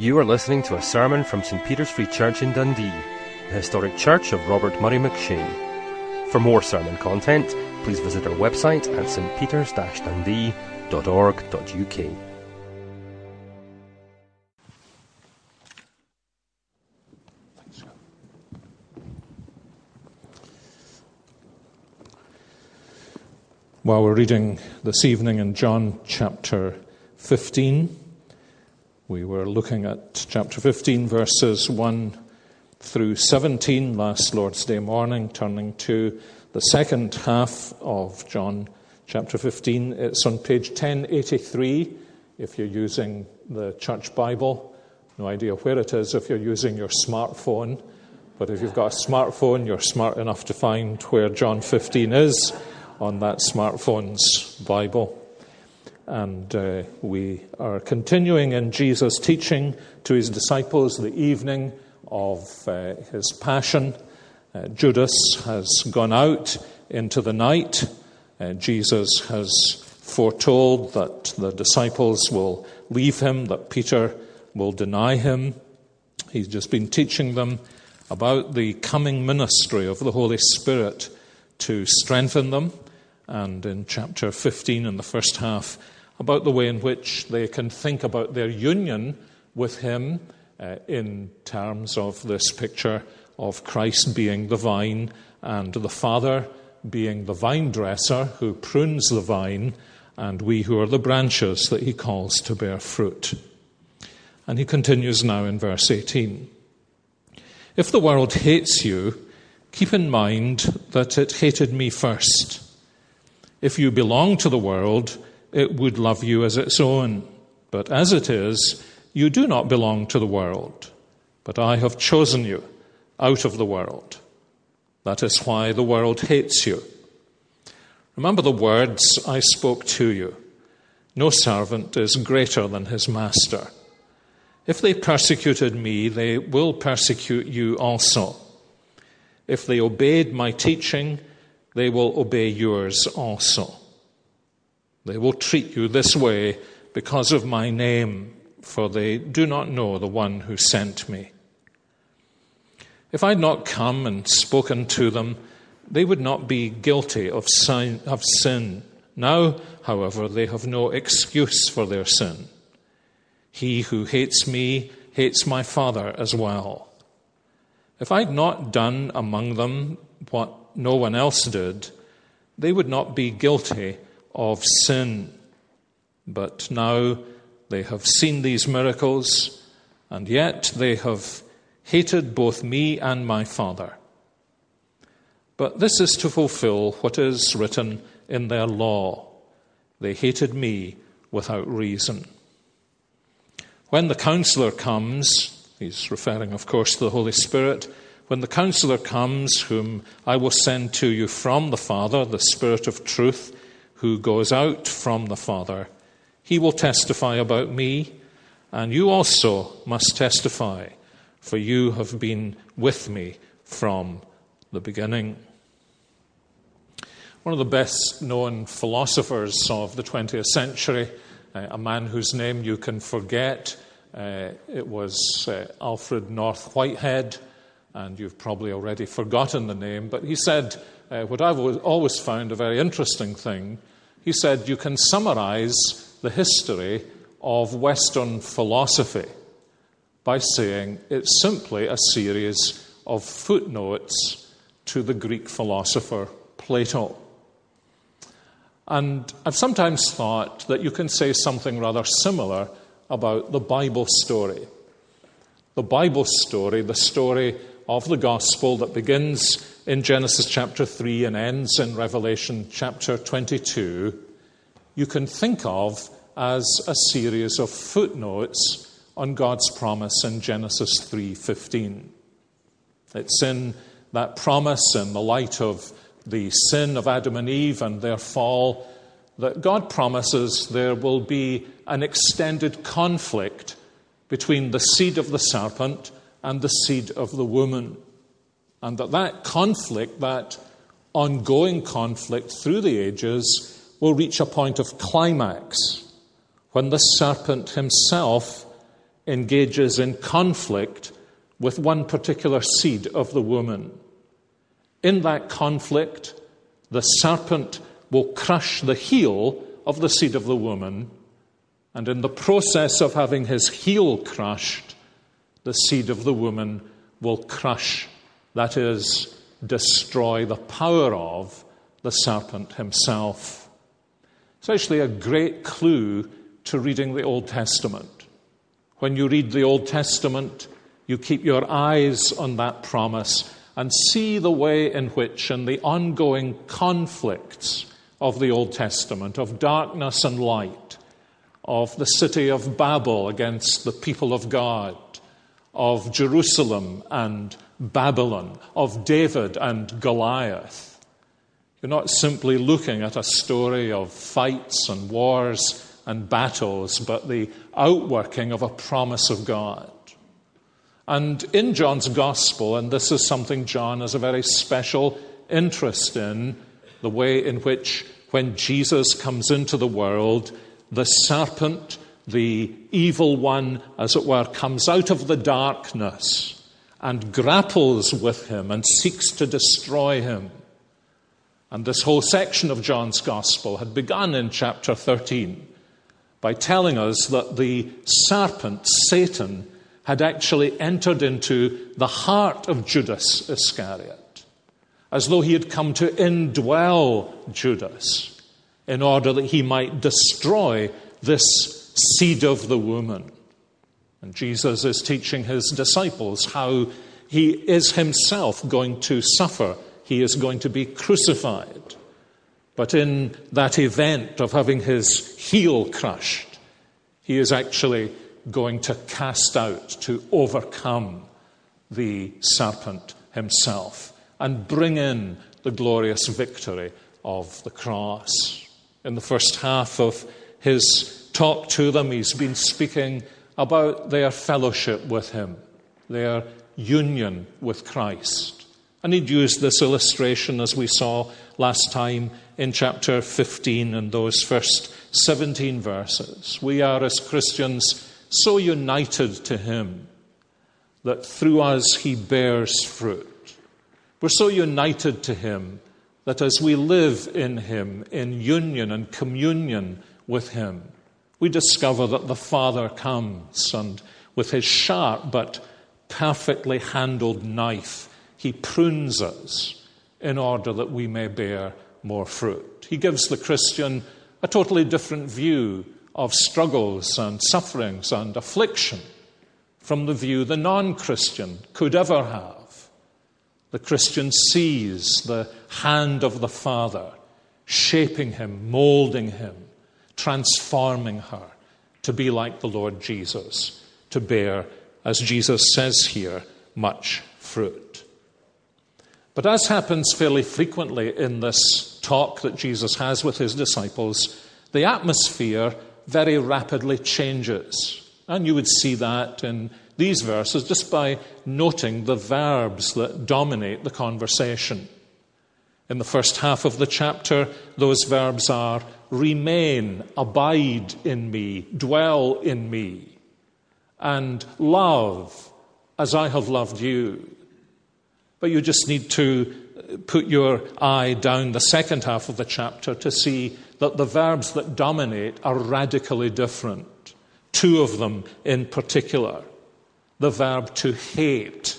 You are listening to a sermon from St Peter's Free Church in Dundee, the historic church of Robert Murray McCheyne. For more sermon content, please visit our website at stpeters-dundee.org.uk. While we're reading this evening in John chapter 15, we were looking at chapter 15, verses 1 through 17 last Lord's Day morning, turning to the second half of John chapter 15. It's on page 1083 if you're using the church Bible. No idea where it is if you're using your smartphone, but if you've got a smartphone, you're smart enough to find where John 15 is on that smartphone's Bible. And uh, we are continuing in Jesus' teaching to his disciples the evening of uh, his passion. Uh, Judas has gone out into the night. Uh, Jesus has foretold that the disciples will leave him, that Peter will deny him. He's just been teaching them about the coming ministry of the Holy Spirit to strengthen them. And in chapter 15, in the first half, about the way in which they can think about their union with Him uh, in terms of this picture of Christ being the vine and the Father being the vine dresser who prunes the vine, and we who are the branches that He calls to bear fruit. And He continues now in verse 18 If the world hates you, keep in mind that it hated me first. If you belong to the world, it would love you as its own. But as it is, you do not belong to the world, but I have chosen you out of the world. That is why the world hates you. Remember the words I spoke to you. No servant is greater than his master. If they persecuted me, they will persecute you also. If they obeyed my teaching, they will obey yours also. They will treat you this way because of my name, for they do not know the one who sent me. If I had not come and spoken to them, they would not be guilty of sin. Now, however, they have no excuse for their sin. He who hates me hates my Father as well. If I had not done among them what no one else did, they would not be guilty of sin. But now they have seen these miracles, and yet they have hated both me and my Father. But this is to fulfill what is written in their law they hated me without reason. When the counselor comes, he's referring, of course, to the Holy Spirit. When the counselor comes, whom I will send to you from the Father, the Spirit of truth, who goes out from the Father, he will testify about me, and you also must testify, for you have been with me from the beginning. One of the best known philosophers of the 20th century, uh, a man whose name you can forget, uh, it was uh, Alfred North Whitehead, and you've probably already forgotten the name, but he said uh, what I've always found a very interesting thing he said you can summarize the history of Western philosophy by saying it's simply a series of footnotes to the Greek philosopher Plato. And I've sometimes thought that you can say something rather similar about the Bible story. The Bible story, the story of the gospel that begins in Genesis chapter 3 and ends in Revelation chapter 22, you can think of as a series of footnotes on God's promise in Genesis 3:15. It's in that promise in the light of the sin of Adam and Eve and their fall that God promises there will be an extended conflict between the seed of the serpent and the seed of the woman. And that that conflict, that ongoing conflict through the ages, will reach a point of climax when the serpent himself engages in conflict with one particular seed of the woman. In that conflict, the serpent will crush the heel of the seed of the woman, and in the process of having his heel crushed, the seed of the woman will crush, that is, destroy the power of the serpent himself. It's actually a great clue to reading the Old Testament. When you read the Old Testament, you keep your eyes on that promise and see the way in which, in the ongoing conflicts of the Old Testament, of darkness and light, of the city of Babel against the people of God, of Jerusalem and Babylon, of David and Goliath. You're not simply looking at a story of fights and wars and battles, but the outworking of a promise of God. And in John's Gospel, and this is something John has a very special interest in, the way in which, when Jesus comes into the world, the serpent, the evil one, as it were, comes out of the darkness and grapples with him and seeks to destroy him. And this whole section of John's Gospel had begun in chapter 13 by telling us that the serpent, Satan, had actually entered into the heart of Judas Iscariot, as though he had come to indwell Judas in order that he might destroy this seed of the woman. And Jesus is teaching his disciples how he is himself going to suffer, he is going to be crucified. But in that event of having his heel crushed, he is actually going to cast out, to overcome the serpent himself and bring in the glorious victory of the cross. In the first half of his talk to them, he's been speaking about their fellowship with Him, their union with Christ. And he'd used this illustration as we saw last time in chapter 15 and those first 17 verses. We are, as Christians, so united to Him that through us He bears fruit. We're so united to Him that as we live in Him, in union and communion with Him, we discover that the Father comes and with his sharp but perfectly handled knife, he prunes us in order that we may bear more fruit. He gives the Christian a totally different view of struggles and sufferings and affliction from the view the non Christian could ever have. The Christian sees the hand of the Father shaping him, molding him, transforming her to be like the Lord Jesus, to bear, as Jesus says here, much fruit. But as happens fairly frequently in this talk that Jesus has with his disciples, the atmosphere very rapidly changes. And you would see that in these verses just by noting the verbs that dominate the conversation. In the first half of the chapter, those verbs are remain, abide in me, dwell in me, and love as I have loved you. But you just need to uh, put your eye down the second half of the chapter to see that the verbs that dominate are radically different. Two of them in particular. The verb to hate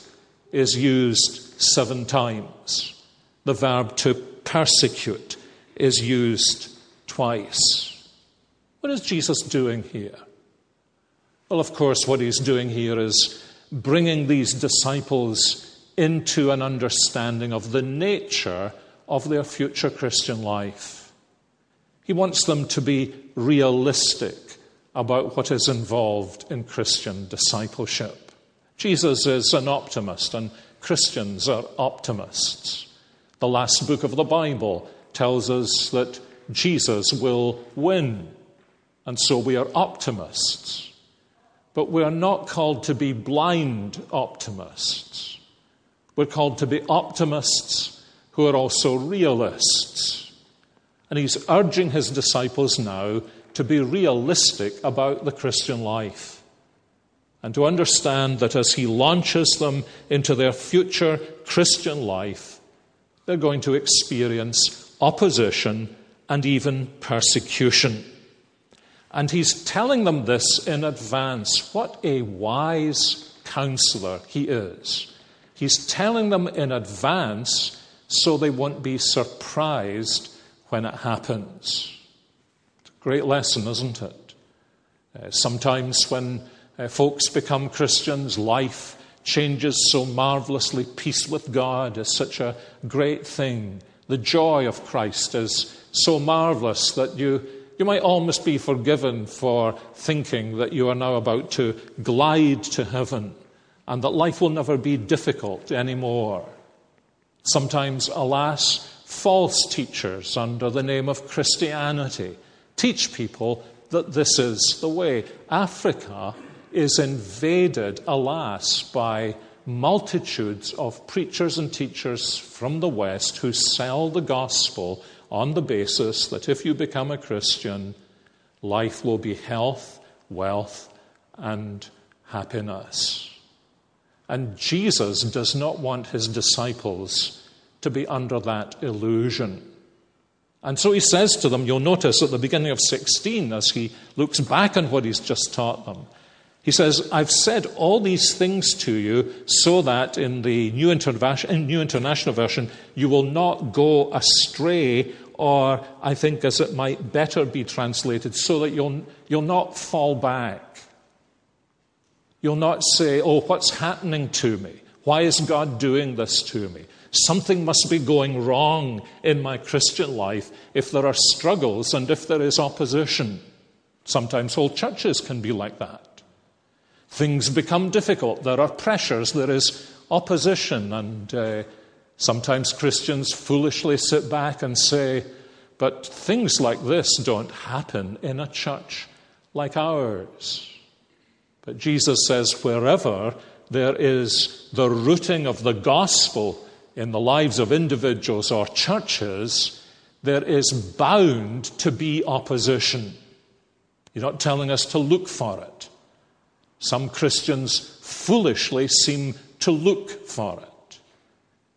is used seven times. The verb to persecute is used twice. What is Jesus doing here? Well, of course, what he's doing here is bringing these disciples into an understanding of the nature of their future Christian life. He wants them to be realistic about what is involved in Christian discipleship. Jesus is an optimist, and Christians are optimists. The last book of the Bible tells us that Jesus will win. And so we are optimists. But we are not called to be blind optimists. We're called to be optimists who are also realists. And he's urging his disciples now to be realistic about the Christian life. and to understand that as He launches them into their future Christian life, they're going to experience opposition and even persecution. And He's telling them this in advance. What a wise counselor He is. He's telling them in advance so they won't be surprised when it happens. Great lesson, isn't it? Uh, sometimes when uh, folks become Christians, life changes so marvelously. Peace with God is such a great thing. The joy of Christ is so marvelous that you, you might almost be forgiven for thinking that you are now about to glide to heaven and that life will never be difficult anymore. Sometimes, alas, false teachers under the name of Christianity teach people that this is the way. Africa is invaded, alas, by multitudes of preachers and teachers from the West who sell the gospel on the basis that if you become a Christian, life will be health, wealth, and happiness. And Jesus does not want his disciples to be under that illusion. And so he says to them, you'll notice at the beginning of 16, as he looks back on what he's just taught them, he says, I've said all these things to you so that in the New, International Version, you will not go astray, or I think as it might better be translated, so that you'll, you'll not fall back. You'll not say, Oh, what's happening to me? Why is God doing this to me? Something must be going wrong in my Christian life if there are struggles and if there is opposition. Sometimes whole churches can be like that. Things become difficult. There are pressures. There is opposition. And uh, sometimes Christians foolishly sit back and say, but things like this don't happen in a church like ours. But Jesus says, wherever there is the rooting of the gospel in the lives of individuals or churches, there is bound to be opposition. You're not telling us to look for it. Some Christians foolishly seem to look for it.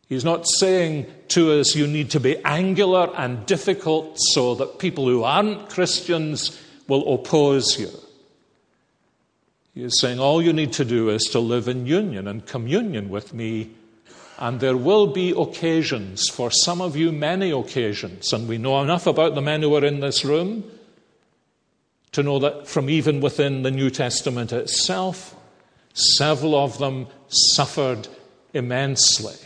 He's not saying to us you need to be angular and difficult so that people who aren't Christians will oppose you. He is saying all you need to do is to live in union and communion with me. And there will be occasions, for some of you, many occasions, and we know enough about the men who are in this room to know that from even within the New Testament itself, several of them suffered immensely.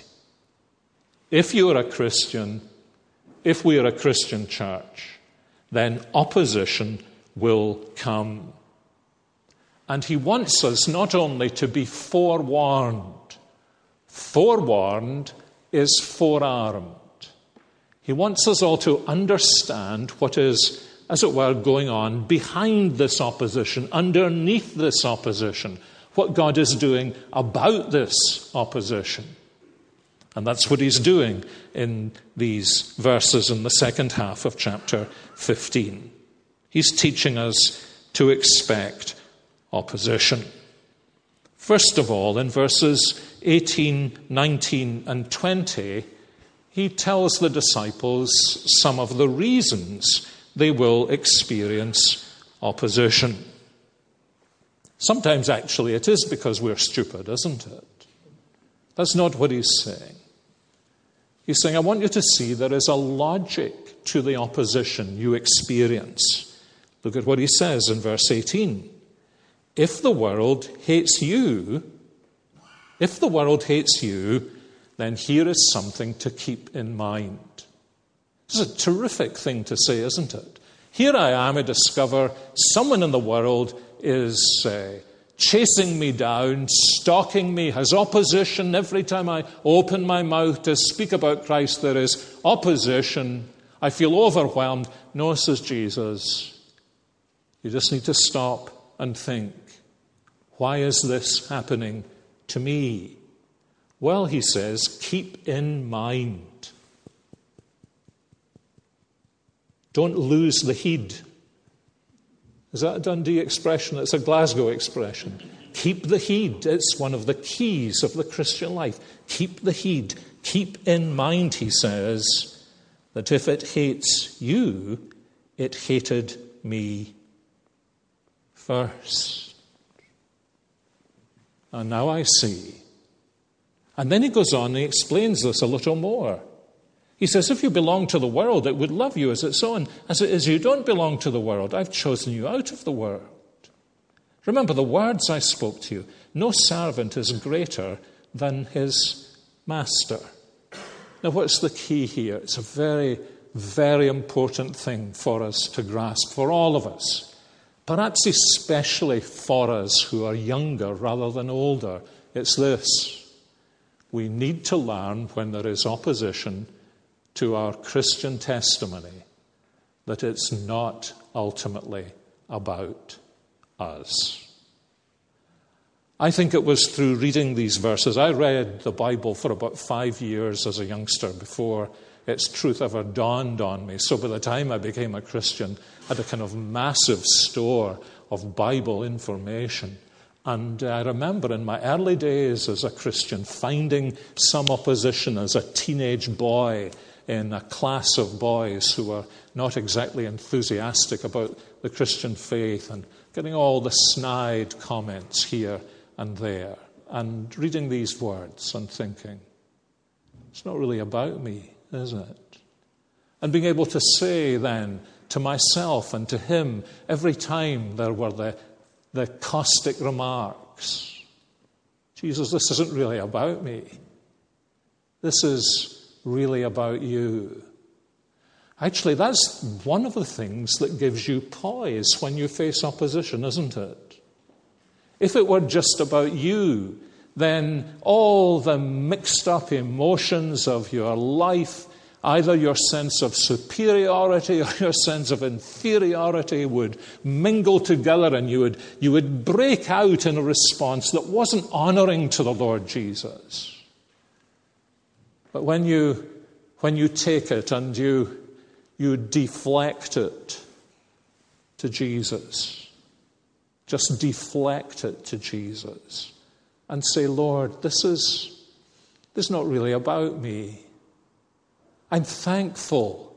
If you are a Christian, if we are a Christian church, then opposition will come. And he wants us not only to be forewarned, forewarned is forearmed. He wants us all to understand what is, as it were, going on behind this opposition, underneath this opposition, what God is doing about this opposition. And that's what he's doing in these verses in the second half of chapter 15. He's teaching us to expect opposition. First of all, in verses 18, 19, and 20, he tells the disciples some of the reasons they will experience opposition. Sometimes, actually, it is because we're stupid, isn't it? That's not what he's saying. He's saying, I want you to see there is a logic to the opposition you experience. Look at what he says in verse 18. If the world hates you, if the world hates you, then here is something to keep in mind. This is a terrific thing to say, isn't it? Here I am, I discover someone in the world is uh, chasing me down, stalking me, has opposition. Every time I open my mouth to speak about Christ, there is opposition. I feel overwhelmed. No, says Jesus. You just need to stop and think. Why is this happening to me? Well, he says, keep in mind. Don't lose the heed. Is that a Dundee expression? It's a Glasgow expression. keep the heed. It's one of the keys of the Christian life. Keep the heed. Keep in mind, he says, that if it hates you, it hated me first. And now I see. And then he goes on and he explains this a little more. He says, If you belong to the world, it would love you as its own. As it is, you don't belong to the world. I've chosen you out of the world. Remember the words I spoke to you. No servant is greater than his master. Now, what's the key here? It's a very, very important thing for us to grasp, for all of us. Perhaps especially for us who are younger rather than older. It's this we need to learn when there is opposition to our Christian testimony that it's not ultimately about us. I think it was through reading these verses. I read the Bible for about five years as a youngster before its truth ever dawned on me. So by the time I became a Christian, I had a kind of massive store of Bible information. And I remember in my early days as a Christian finding some opposition as a teenage boy in a class of boys who were not exactly enthusiastic about the Christian faith and getting all the snide comments here and there and reading these words and thinking, it's not really about me, is it? And being able to say then to myself and to him every time there were the, the caustic remarks Jesus, this isn't really about me. This is really about you. Actually, that's one of the things that gives you poise when you face opposition, isn't it? If it were just about you, then all the mixed up emotions of your life, either your sense of superiority or your sense of inferiority, would mingle together and you would, you would break out in a response that wasn't honoring to the Lord Jesus. But when you, when you take it and you, you deflect it to Jesus, just deflect it to Jesus and say, Lord, this is, this is not really about me. I'm thankful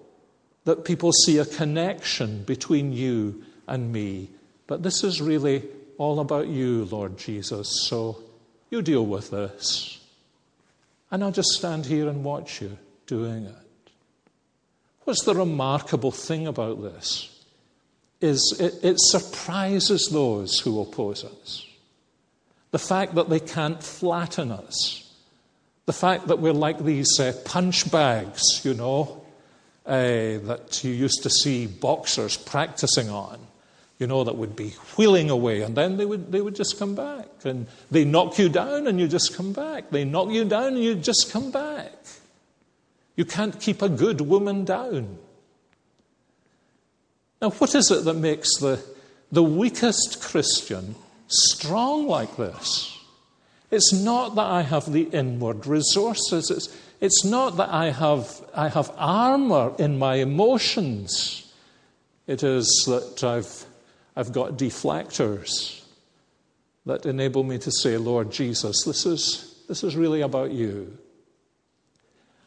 that people see a connection between you and me, but this is really all about you, Lord Jesus. So you deal with this. And I'll just stand here and watch you doing it. What's the remarkable thing about this? Is it, it surprises those who oppose us. The fact that they can't flatten us. The fact that we're like these uh, punch bags, you know, uh, that you used to see boxers practicing on you know, that would be wheeling away, and then they would, they would just come back. And they knock you down, and you just come back. They knock you down, and you just come back. You can't keep a good woman down. Now, what is it that makes the, the weakest Christian strong like this? It's not that I have the inward resources. It's, it's not that I have, I have armor in my emotions. It is that I've I've got deflectors that enable me to say, Lord Jesus, this is, this is really about you.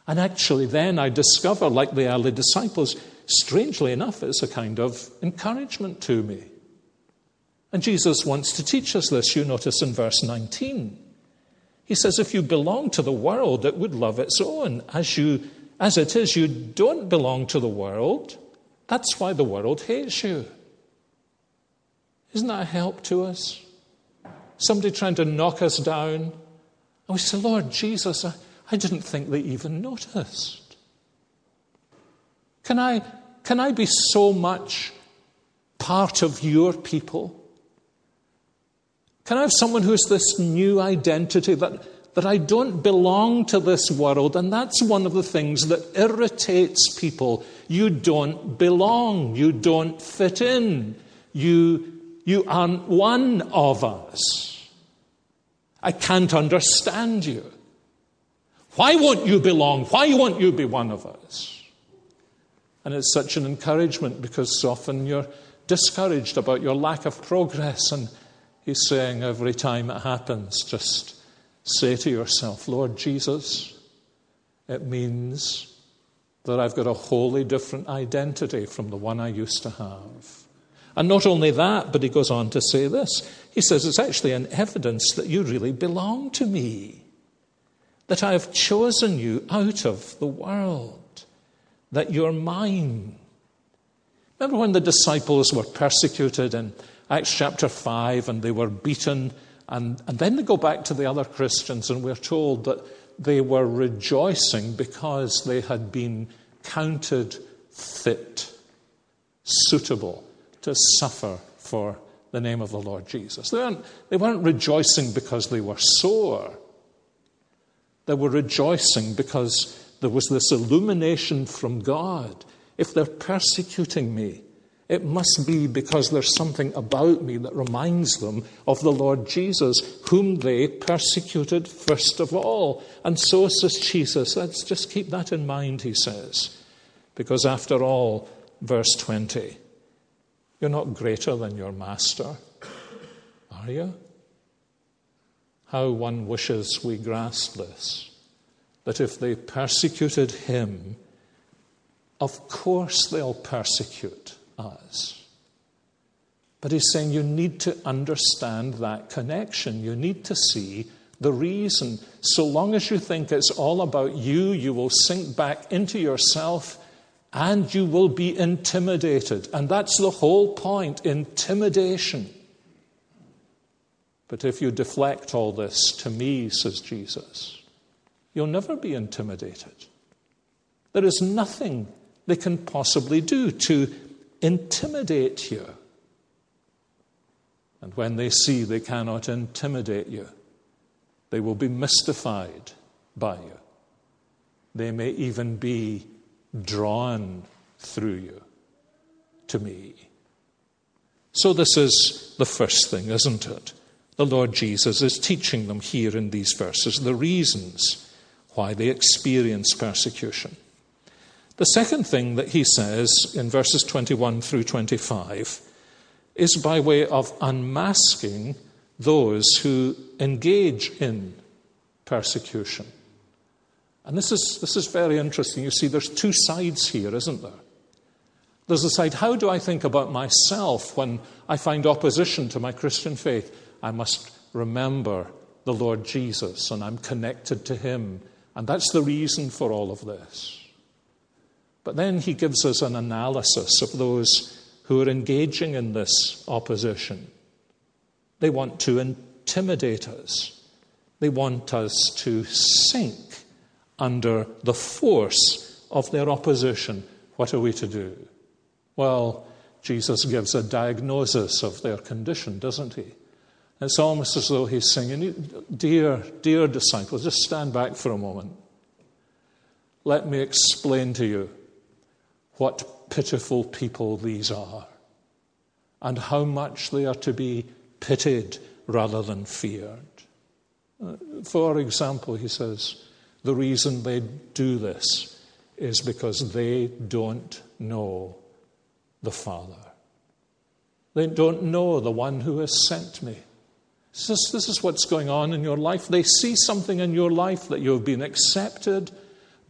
And actually, then I discover, like the early disciples, strangely enough, it's a kind of encouragement to me. And Jesus wants to teach us this. You notice in verse 19. He says, If you belong to the world, it would love its own. As, you, as it is, you don't belong to the world. That's why the world hates you. Isn't that a help to us? Somebody trying to knock us down. And we say, Lord Jesus, I, I didn't think they even noticed. Can I, can I be so much part of your people? Can I have someone who has this new identity that, that I don't belong to this world? And that's one of the things that irritates people. You don't belong, you don't fit in, you you aren't one of us. I can't understand you. Why won't you belong? Why won't you be one of us? And it's such an encouragement because often you're discouraged about your lack of progress and He's saying every time it happens, just say to yourself, Lord Jesus, it means that I've got a wholly different identity from the one I used to have. And not only that, but he goes on to say this. He says it's actually an evidence that you really belong to me, that I have chosen you out of the world, that you're mine. Remember when the disciples were persecuted in Acts chapter 5 and they were beaten, and, and then they go back to the other Christians, and we're told that they were rejoicing because they had been counted fit, suitable to suffer for the name of the Lord Jesus. They weren't, they weren't rejoicing because they were sore. They were rejoicing because there was this illumination from God. If they're persecuting me, it must be because there's something about me that reminds them of the Lord Jesus, whom they persecuted first of all. And so says Jesus. Let's just keep that in mind, he says. Because after all, verse 20, you're not greater than your master, are you? How one wishes we grasp this. That if they persecuted him, of course they'll persecute us. But he's saying you need to understand that connection. You need to see the reason. So long as you think it's all about you, you will sink back into yourself and you will be intimidated. And that's the whole point intimidation. But if you deflect all this to me, says Jesus, you'll never be intimidated. There is nothing they can possibly do to intimidate you. And when they see they cannot intimidate you, they will be mystified by you. They may even be drawn through you to me. So, this is the first thing, isn't it? The Lord Jesus is teaching them here in these verses the reasons why they experience persecution. The second thing that he says in verses 21 through 25 is by way of unmasking those who engage in persecution. And this is, this is very interesting. You see, there's two sides here, isn't there? There's the side, how do I think about myself when I find opposition to my Christian faith? I must remember the Lord Jesus and I'm connected to Him. And that's the reason for all of this. But then he gives us an analysis of those who are engaging in this opposition. They want to intimidate us, they want us to sink under the force of their opposition, what are we to do? Well, Jesus gives a diagnosis of their condition, doesn't he? It's almost as though he's saying, Dear, dear disciples, just stand back for a moment. Let me explain to you what pitiful people these are and how much they are to be pitied rather than feared. Uh, for example, he says, the reason they do this is because they don't know the Father. They don't know the one who has sent me. This is, this is what's going on in your life. They see something in your life that you have been accepted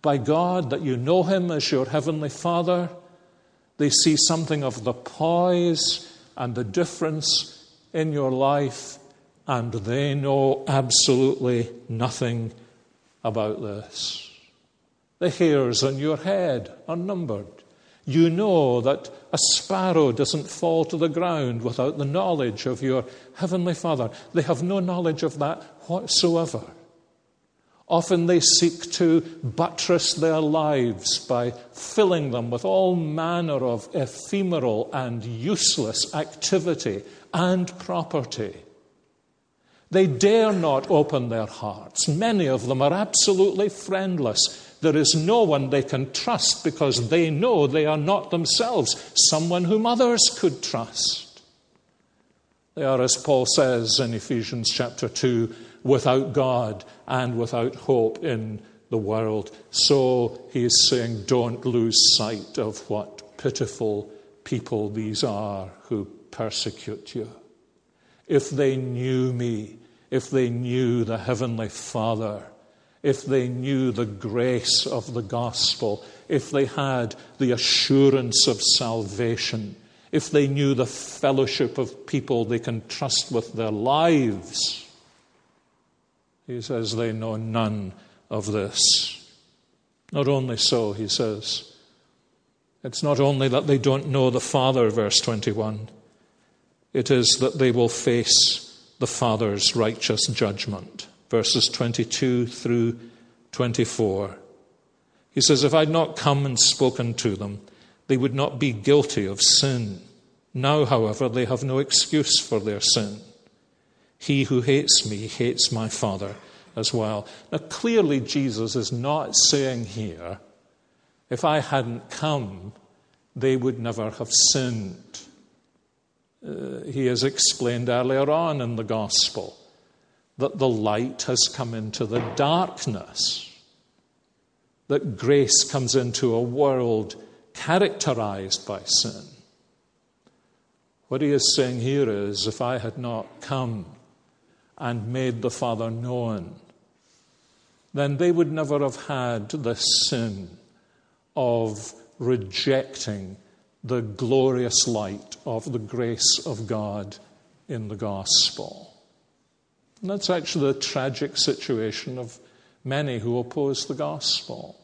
by God, that you know Him as your Heavenly Father. They see something of the poise and the difference in your life, and they know absolutely nothing about this. The hairs on your head are numbered. You know that a sparrow doesn't fall to the ground without the knowledge of your Heavenly Father. They have no knowledge of that whatsoever. Often they seek to buttress their lives by filling them with all manner of ephemeral and useless activity and property. They dare not open their hearts. Many of them are absolutely friendless. There is no one they can trust because they know they are not themselves someone whom others could trust. They are, as Paul says in Ephesians chapter 2, without God and without hope in the world. So he is saying, don't lose sight of what pitiful people these are who persecute you. if they knew me, if they knew the Heavenly Father, if they knew the grace of the gospel, if they had the assurance of salvation, if they knew the fellowship of people they can trust with their lives. He says they know none of this. Not only so, he says, it's not only that they don't know the Father, verse 21, it is that they will face the Father's righteous judgment. Verses 22 through 24. He says, If I'd not come and spoken to them, they would not be guilty of sin. Now, however, they have no excuse for their sin. He who hates me hates my Father as well. Now, clearly, Jesus is not saying here, if I hadn't come, they would never have sinned. Uh, he has explained earlier on in the Gospel that the light has come into the darkness, that grace comes into a world characterized by sin. What he is saying here is if I had not come and made the Father known, then they would never have had the sin of rejecting the glorious light of the grace of God in the gospel. And that's actually the tragic situation of many who oppose the gospel.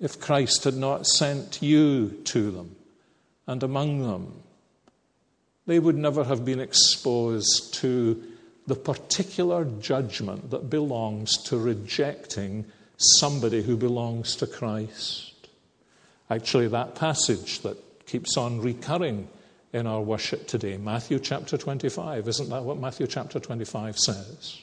If Christ had not sent you to them and among them, they would never have been exposed to the particular judgment that belongs to rejecting somebody who belongs to Christ. Actually, that passage that keeps on recurring in our worship today, Matthew chapter 25, isn't that what Matthew chapter 25 says?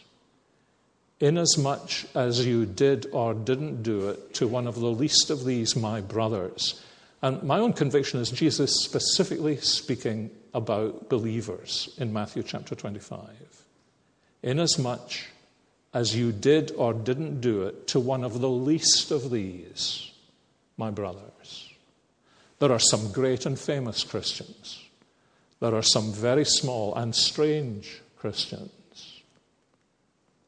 Inasmuch as you did or didn't do it to one of the least of these, my brothers. And my own conviction is Jesus specifically speaking about believers in Matthew chapter 25. Inasmuch as you did or didn't do it to one of the least of these, my brothers. There are some great and famous Christians. There are some very small and strange Christians.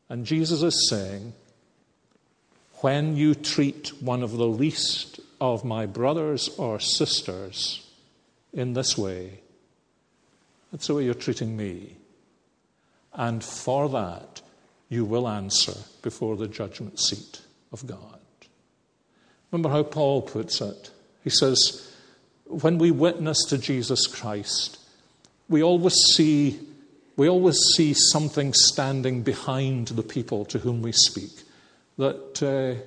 And Jesus is saying, when you treat one of the least of my brothers or sisters in this way, that's the way you're treating me. And for that, you will answer before the judgment seat of God. Remember how Paul puts it? He says, when we witness to Jesus Christ, we always see, we always see something standing behind the people to whom we speak that, uh,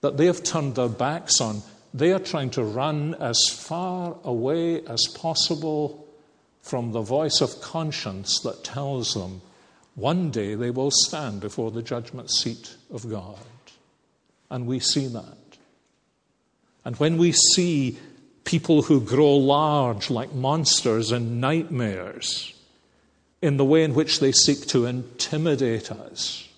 that they have turned their backs on. They are trying to run as far away as possible from the voice of conscience that tells them one day they will stand before the judgment seat of God. And we see that. And when we see people who grow large like monsters and nightmares in the way in which they seek to intimidate us,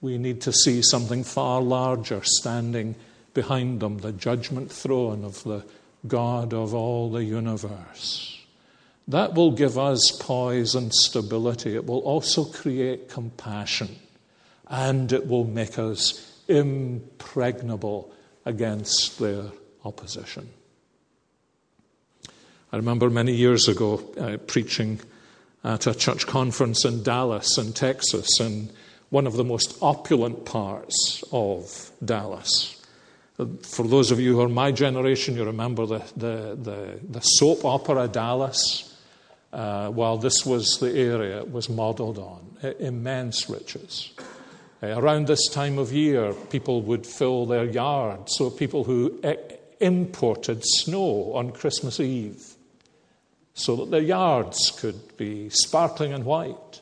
we need to see something far larger standing behind them the judgment throne of the God of all the universe. That will give us poise and stability. It will also create compassion and it will make us impregnable against their opposition. I remember many years ago uh, preaching at a church conference in Dallas, in Texas, in one of the most opulent parts of Dallas. For those of you who are my generation, you remember the, the, the, the soap opera Dallas. Uh, while this was the area it was modeled on, immense riches. Uh, around this time of year, people would fill their yards. So people who e- imported snow on Christmas Eve so that their yards could be sparkling and white.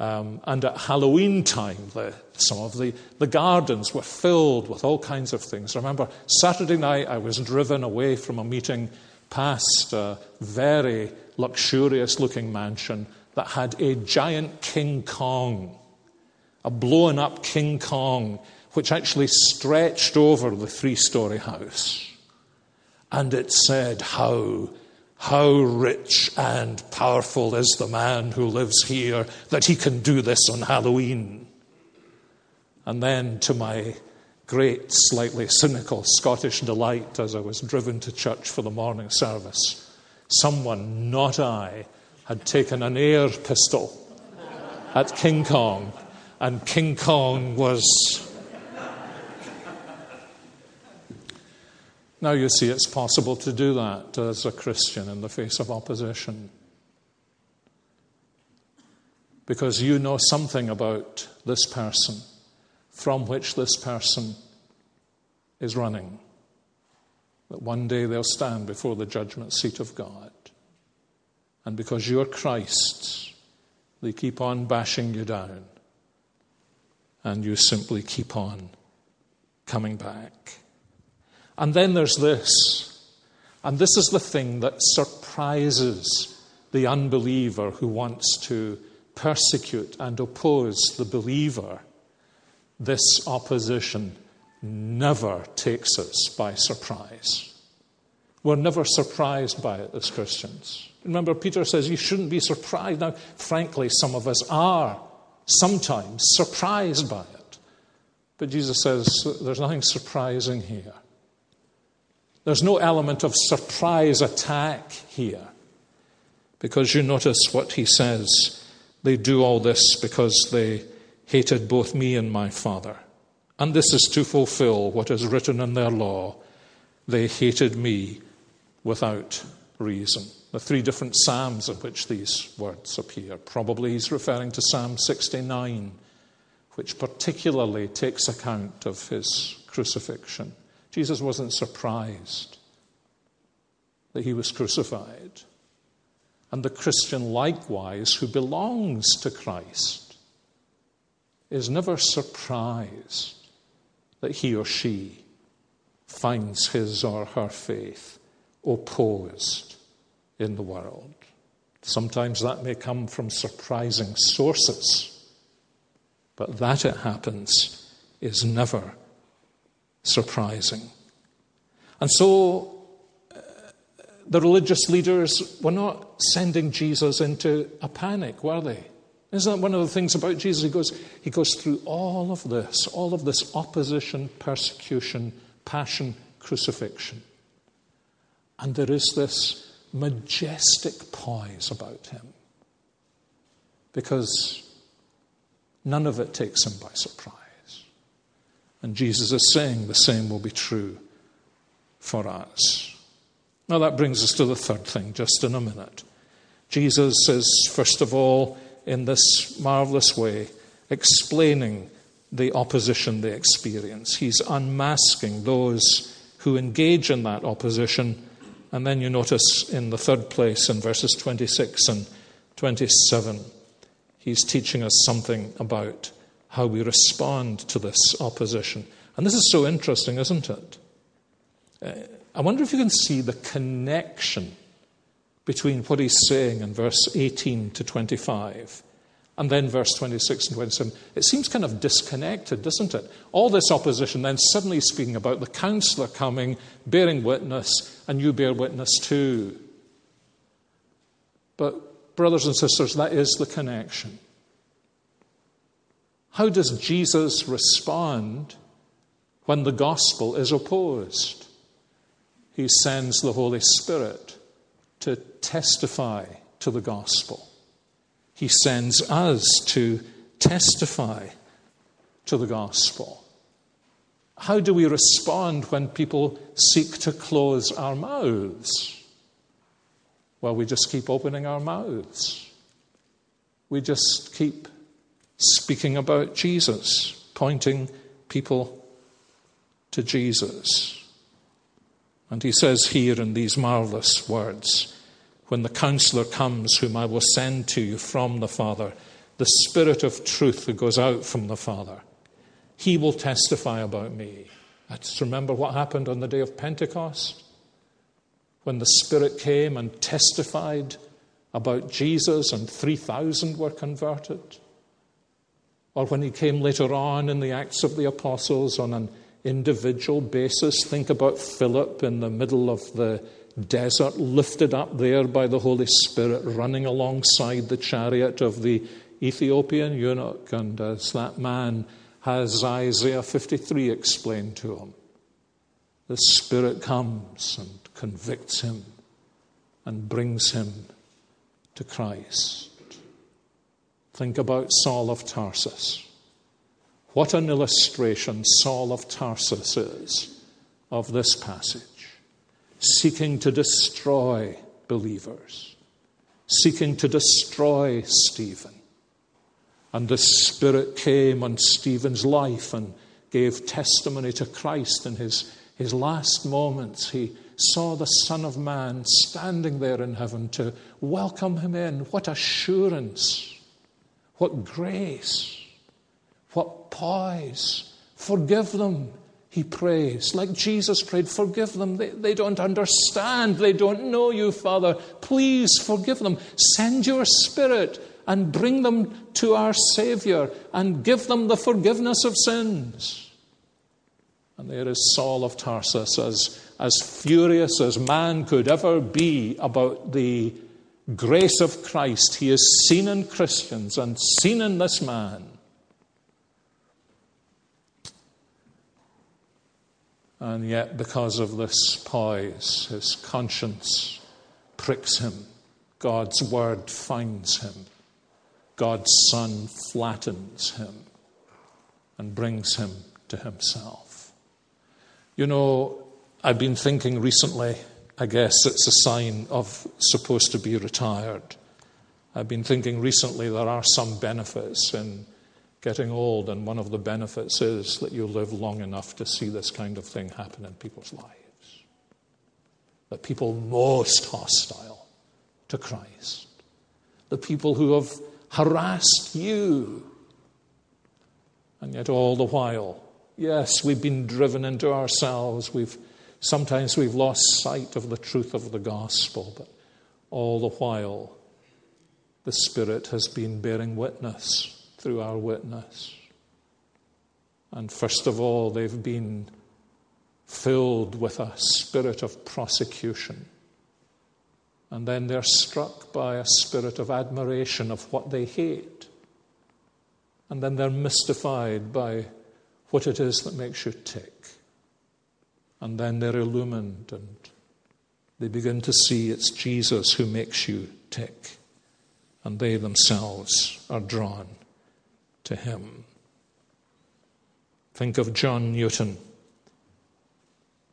Um, and at Halloween time, the, some of the, the gardens were filled with all kinds of things. Remember Saturday night, I was driven away from a meeting past a very luxurious looking mansion that had a giant King Kong a blown up King Kong, which actually stretched over the three story house. And it said, How How rich and powerful is the man who lives here that he can do this on Halloween? And then, to my great, slightly cynical Scottish delight as I was driven to church for the morning service, someone, not I, had taken an air pistol at King Kong, and King Kong was. Now you see, it's possible to do that as a Christian in the face of opposition. Because you know something about this person from which this person is running. That one day they'll stand before the judgment seat of God. And because you're Christ, they keep on bashing you down. And you simply keep on coming back. And then there's this. And this is the thing that surprises the unbeliever who wants to persecute and oppose the believer. This opposition never takes us by surprise. We're never surprised by it as Christians. Remember, Peter says you shouldn't be surprised. Now, frankly, some of us are sometimes surprised by it. But Jesus says there's nothing surprising here. There's no element of surprise attack here. Because you notice what he says they do all this because they hated both me and my Father. And this is to fulfill what is written in their law. They hated me without reason. The three different Psalms in which these words appear. Probably he's referring to Psalm 69, which particularly takes account of his crucifixion. Jesus wasn't surprised that he was crucified. And the Christian, likewise, who belongs to Christ, is never surprised that he or she finds his or her faith opposed in the world. Sometimes that may come from surprising sources, but that it happens is never surprising. And so uh, the religious leaders were not sending Jesus into a panic, were they? Isn't that one of the things about Jesus? He goes, he goes through all of this, all of this opposition, persecution, passion, crucifixion. And there is this majestic poise about him because none of it takes him by surprise. And Jesus is saying the same will be true for us. Now, that brings us to the third thing, just in a minute. Jesus is, first of all, in this marvelous way, explaining the opposition they experience. He's unmasking those who engage in that opposition and then you notice in the third place, in verses 26 and 27, he's teaching us something about how we respond to this opposition. And this is so interesting, isn't it? Uh, I wonder if you can see the connection between what he's saying in verse 18 to 25 and then verse 26 and 27, it seems kind of disconnected, doesn't it? All this opposition, then suddenly speaking about the counselor coming, bearing witness, and you bear witness too. But, brothers and sisters, that is the connection. How does Jesus respond when the gospel is opposed? He sends the Holy Spirit to testify to the gospel. He sends us to testify to the gospel. How do we respond when people seek to close our mouths? Well, we just keep opening our mouths. We just keep speaking about Jesus, pointing people to Jesus. And he says here in these marvelous words when the counselor comes, whom I will send to you from the Father, the Spirit of truth who goes out from the Father, he will testify about me. Let's remember what happened on the day of Pentecost when the Spirit came and testified about Jesus and 3,000 were converted. Or when he came later on in the Acts of the Apostles on an individual basis. Think about Philip in the middle of the desert, lifted up there by the Holy Spirit, running alongside the chariot of the Ethiopian eunuch. And as that man has Isaiah 53 explained to him, the Spirit comes and convicts him and brings him to Christ. Think about Saul of Tarsus. What an illustration Saul of Tarsus is of this passage. Seeking to destroy believers, seeking to destroy Stephen. And the Spirit came on Stephen's life and gave testimony to Christ in his, his last moments. He saw the Son of Man standing there in heaven to welcome him in. What assurance! What grace! What poise! Forgive them, he prays. Like Jesus prayed, forgive them. They, they don't understand. They don't know you, Father. Please forgive them. Send your Spirit and bring them to our Savior and give them the forgiveness of sins. And there is Saul of Tarsus, as, as furious as man could ever be about the grace of Christ he has seen in Christians and seen in this man. And yet, because of this poise, his conscience pricks him. God's word finds him. God's Son flattens him and brings him to himself. You know, I've been thinking recently, I guess it's a sign of supposed to be retired. I've been thinking recently there are some benefits in getting old, and one of the benefits is that you live long enough to see this kind of thing happen in people's lives. The people most hostile to Christ, the people who have harassed you. And yet, all the while, yes, we've been driven into ourselves. We've, sometimes we've lost sight of the truth of the gospel, but all the while, the Spirit has been bearing witness through our witness. And first of all, they've been filled with a spirit of prosecution. And then they're struck by a spirit of admiration of what they hate. And then they're mystified by what it is that makes you tick. And then they're illumined and they begin to see it's Jesus who makes you tick. And they themselves are drawn to him. Think of John Newton,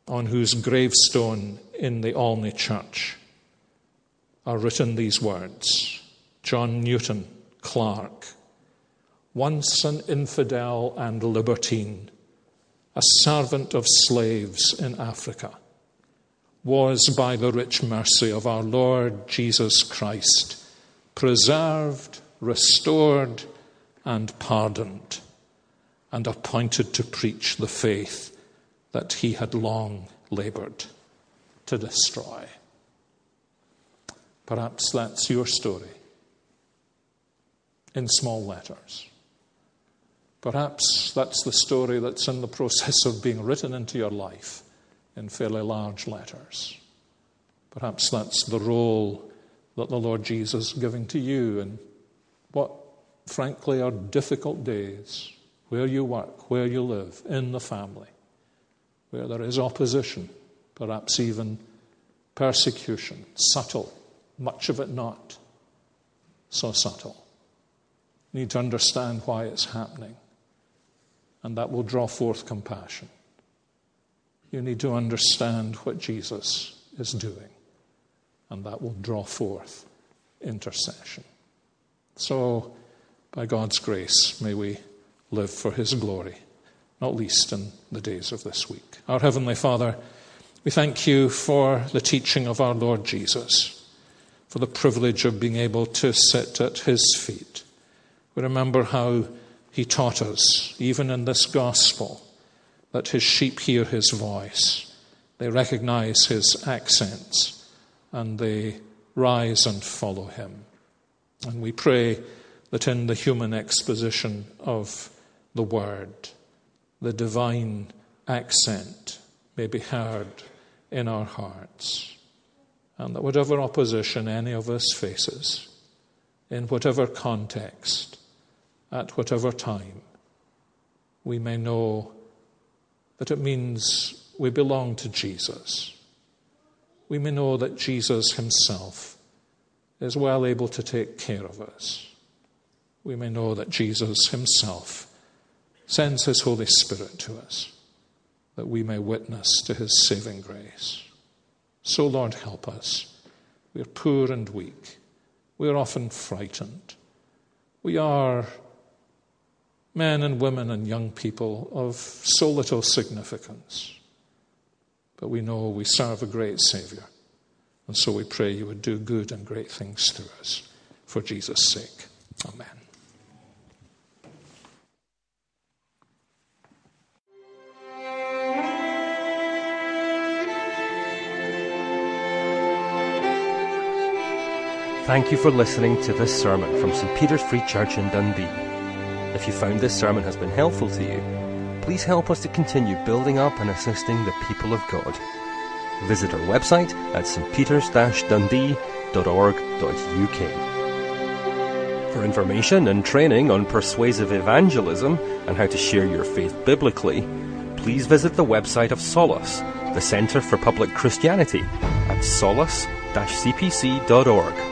on whose gravestone in the Olney Church are written these words John Newton Clerk, once an infidel and libertine, a servant of slaves in Africa, was by the rich mercy of our Lord Jesus Christ preserved, restored, and pardoned, and appointed to preach the faith that he had long labored to destroy. Perhaps that's your story in small letters. Perhaps that's the story that's in the process of being written into your life in fairly large letters. Perhaps that's the role that the Lord Jesus is giving to you in what, frankly, are difficult days where you work, where you live, in the family, where there is opposition, perhaps even persecution, subtle much of it not so subtle. You need to understand why it's happening, and that will draw forth compassion. You need to understand what Jesus is doing, and that will draw forth intercession. So, by God's grace, may we live for His glory, not least in the days of this week. Our Heavenly Father, we thank you for the teaching of our Lord Jesus for the privilege of being able to sit at his feet. We remember how he taught us, even in this gospel, that his sheep hear his voice, they recognize his accents, and they rise and follow him. And we pray that in the human exposition of the word, the divine accent may be heard in our hearts. and that whatever opposition any of us faces, in whatever context, at whatever time, we may know that it means we belong to Jesus. We may know that Jesus Himself is well able to take care of us. We may know that Jesus Himself sends His Holy Spirit to us that we may witness to His saving grace. So, Lord, help us. We are poor and weak. We are often frightened. We are men and women and young people of so little significance. But we know we serve a great Savior. And so we pray you would do good and great things through us. For Jesus' sake. Amen. Thank you for listening to this sermon from St. Peter's Free Church in Dundee. If you found this sermon has been helpful to you, please help us to continue building up and assisting the people of God. Visit our website at stpeters-dundee.org.uk. For information and training on persuasive evangelism and how to share your faith biblically, please visit the website of Solas, the Centre for Public Christianity, at solas-cpc.org.